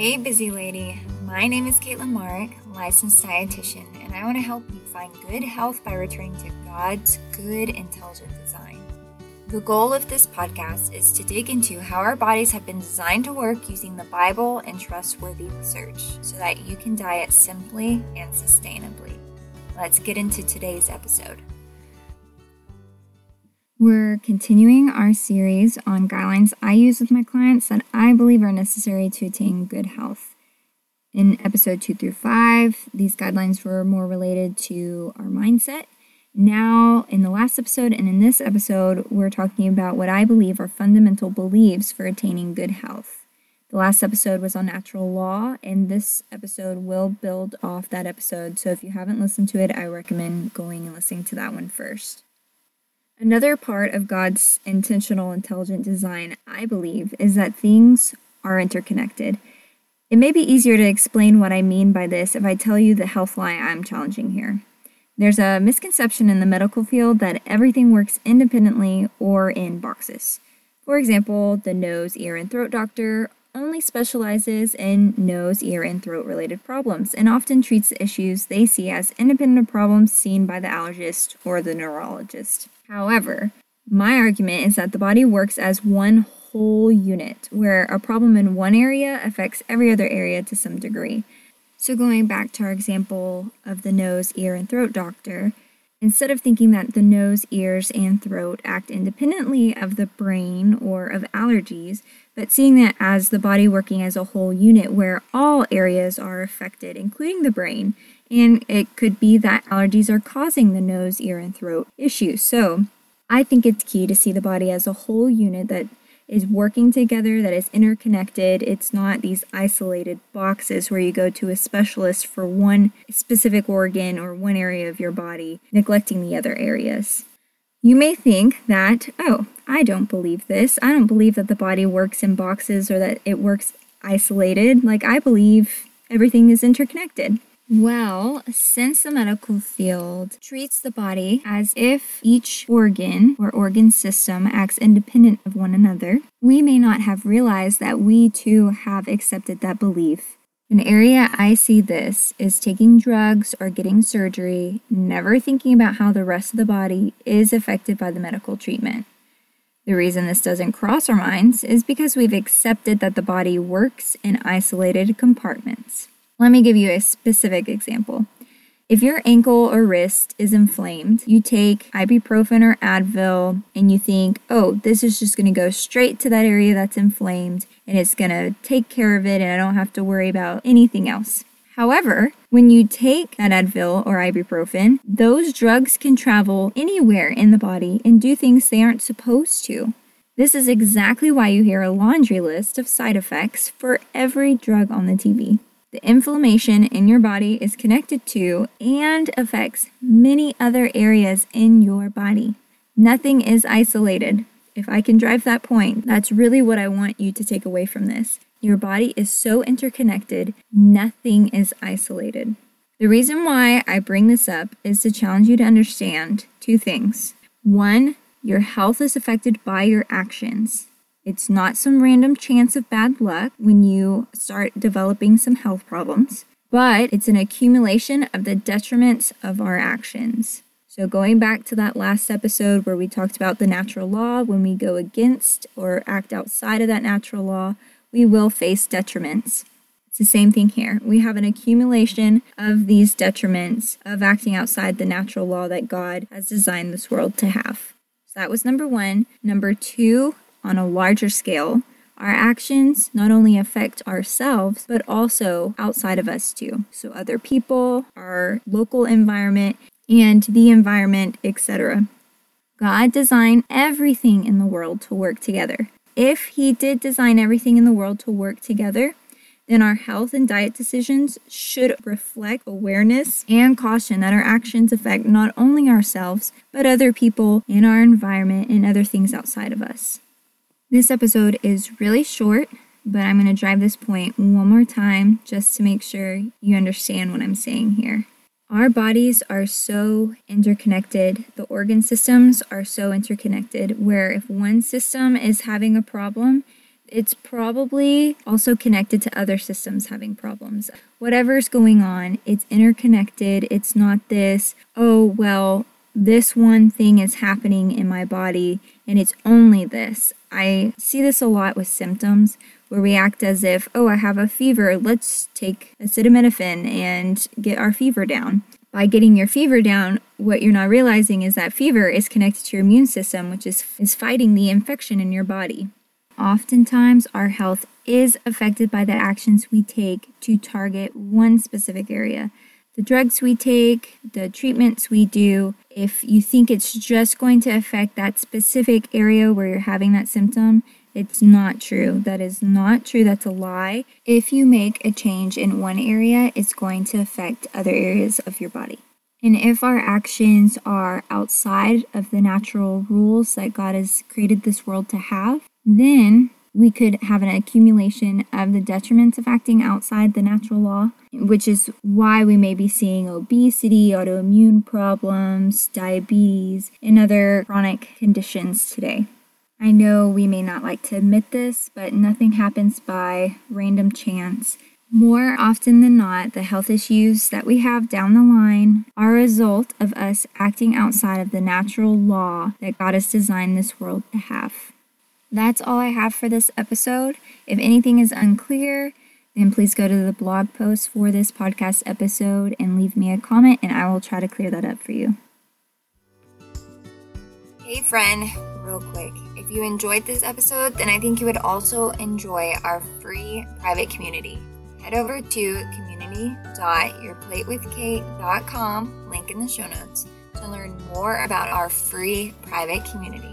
Hey, busy lady. My name is Caitlin Mark, licensed dietitian, and I want to help you find good health by returning to God's good, intelligent design. The goal of this podcast is to dig into how our bodies have been designed to work using the Bible and trustworthy research so that you can diet simply and sustainably. Let's get into today's episode. We're continuing our series on guidelines I use with my clients that I believe are necessary to attain good health. In episode two through five, these guidelines were more related to our mindset. Now, in the last episode and in this episode, we're talking about what I believe are fundamental beliefs for attaining good health. The last episode was on natural law, and this episode will build off that episode. So if you haven't listened to it, I recommend going and listening to that one first. Another part of God's intentional intelligent design, I believe, is that things are interconnected. It may be easier to explain what I mean by this if I tell you the health lie I'm challenging here. There's a misconception in the medical field that everything works independently or in boxes. For example, the nose, ear, and throat doctor only specializes in nose, ear, and throat related problems and often treats the issues they see as independent problems seen by the allergist or the neurologist. However, my argument is that the body works as one whole unit, where a problem in one area affects every other area to some degree. So, going back to our example of the nose, ear, and throat doctor, instead of thinking that the nose, ears, and throat act independently of the brain or of allergies, but seeing that as the body working as a whole unit where all areas are affected, including the brain, and it could be that allergies are causing the nose, ear, and throat issues. So I think it's key to see the body as a whole unit that is working together, that is interconnected. It's not these isolated boxes where you go to a specialist for one specific organ or one area of your body, neglecting the other areas. You may think that, oh, I don't believe this. I don't believe that the body works in boxes or that it works isolated. Like, I believe everything is interconnected. Well, since the medical field treats the body as if each organ or organ system acts independent of one another, we may not have realized that we too have accepted that belief. An area I see this is taking drugs or getting surgery, never thinking about how the rest of the body is affected by the medical treatment. The reason this doesn't cross our minds is because we've accepted that the body works in isolated compartments. Let me give you a specific example. If your ankle or wrist is inflamed, you take ibuprofen or Advil and you think, oh, this is just to go straight to that area that's inflamed and it's to take care of it and I don't have to worry about anything else. However, when you take that Advil or ibuprofen, those drugs can travel anywhere in the body and do things they aren't supposed to. This is exactly why you hear a laundry list of side effects for every drug on the TV. The inflammation in your body is connected to and affects many other areas in your body. Nothing is isolated. If I can drive that point, that's really what I want you to take away from this. Your body is so interconnected, nothing is isolated. The reason why I bring this up is to challenge you to understand two things. One, your health is affected by your actions. It's not some random chance of bad luck when you start developing some health problems, but it's an accumulation of the detriments of our actions. So, going back to that last episode where we talked about the natural law, when we go against or act outside of that natural law, we will face detriments. It's the same thing here. We have an accumulation of these detriments of acting outside the natural law that God has designed this world to have. So that was number one. Number two, on a larger scale, our actions not only affect ourselves, but also outside of us too. So, other people, our local environment, and the environment, etc. God designed everything in the world to work together. If He did design everything in the world to work together, then our health and diet decisions should reflect awareness and caution that our actions affect not only ourselves, but other people in our environment and other things outside of us. This episode is really short, but I'm going to drive this point one more time just to make sure you understand what I'm saying here. Our bodies are so interconnected, the organ systems are so interconnected, where if one system is having a problem, it's probably also connected to other systems having problems. Whatever's going on, it's interconnected. It's not this, oh, well, this one thing is happening in my body and it's only this. I see this a lot with symptoms where we act as if, oh, I have a fever, let's take acetaminophen and get our fever down. By getting your fever down, what you're not realizing is that fever is connected to your immune system, which is, is fighting the infection in your body. Oftentimes, our health is affected by the actions we take to target one specific area the drugs we take, the treatments we do, if you think it's just going to affect that specific area where you're having that symptom, it's not true. That is not true. That's a lie. If you make a change in one area, it's going to affect other areas of your body. And if our actions are outside of the natural rules that God has created this world to have, then we could have an accumulation of the detriments of acting outside the natural law, which is why we may be seeing obesity, autoimmune problems, diabetes, and other chronic conditions today. I know we may not like to admit this, but nothing happens by random chance. More often than not, the health issues that we have down the line are a result of us acting outside of the natural law that God has designed this world to have. That's all I have for this episode. If anything is unclear, then please go to the blog post for this podcast episode and leave me a comment, and I will try to clear that up for you. Hey, friend, real quick. If you enjoyed this episode, then I think you would also enjoy our free private community. Head over to community.yourplatewithkate.com, link in the show notes, to learn more about our free private community.